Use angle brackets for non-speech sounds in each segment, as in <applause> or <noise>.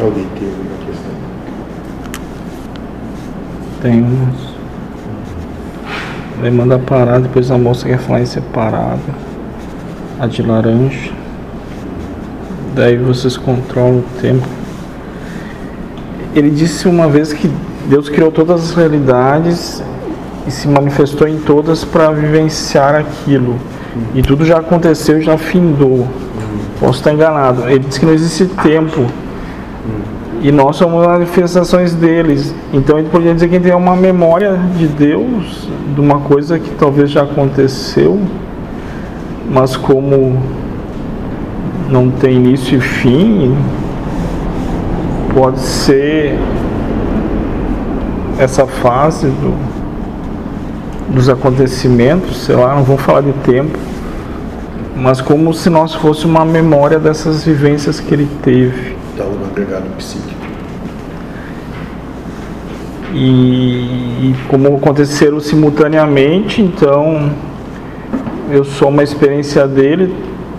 Alguém tem alguma questão? Tem umas. Ele manda parar, depois a moça quer falar em separado. A de laranja. Daí vocês controlam o tempo. Ele disse uma vez que Deus criou todas as realidades e se manifestou em todas para vivenciar aquilo. E tudo já aconteceu já findou. Posso estar enganado. Ele disse que não existe tempo. E nós somos manifestações deles. Então ele poderia dizer que tem uma memória de Deus, de uma coisa que talvez já aconteceu, mas como não tem início e fim, pode ser essa fase do, dos acontecimentos, sei lá, não vou falar de tempo, mas como se nós fosse uma memória dessas vivências que ele teve. Agregado psíquico. E, e como aconteceram simultaneamente, então eu sou uma experiência dele,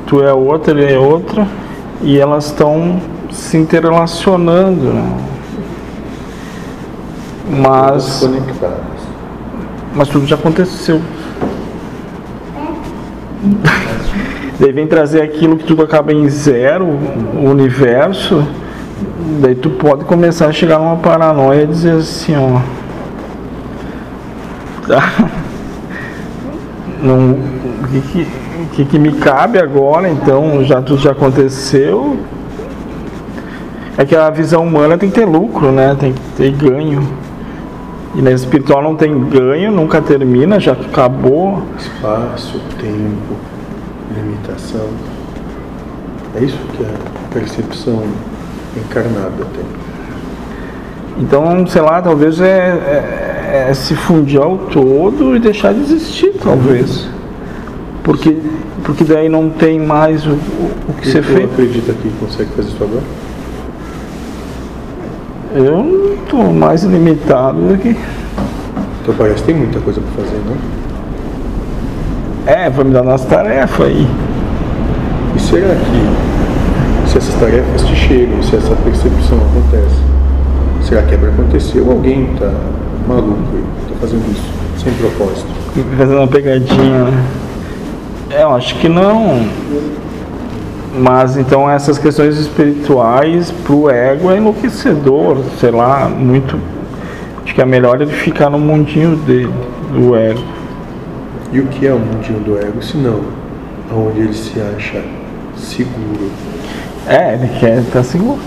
tu é outra, ele é outra, e elas estão se interrelacionando. Né? Mas, Conectadas. mas tudo já aconteceu. Daí vem trazer aquilo que tudo acaba em zero, o universo. Daí tu pode começar a chegar numa paranoia e dizer assim, ó. <laughs> Não, o que, que, que, me cabe agora, então, já tudo já aconteceu. É que a visão humana tem que ter lucro, né? Tem que ter ganho. E na espiritual não tem ganho, nunca termina, já acabou. Espaço, tempo, limitação. É isso que a percepção encarnada tem. Então, sei lá, talvez é, é- é se fundir ao todo e deixar de existir, talvez. Porque, porque daí não tem mais o, o, que E ser feito. acredita que consegue fazer isso agora? Eu não estou mais limitado do que. Então parece que tem muita coisa para fazer, não? É, vai me dar umas tarefas aí. E será que se essas tarefas te chegam, se essa percepção acontece, será que é para acontecer ou alguém está maluco aí, está fazendo isso sem propósito? Fazendo uma pegadinha, né? É, eu acho que não. Mas então essas questões espirituais pro ego é enlouquecedor, sei lá, muito. Acho que é melhor ele ficar no mundinho dele, do ego. E o que é o mundinho do ego, se não onde ele se acha seguro? É, ele quer estar seguro.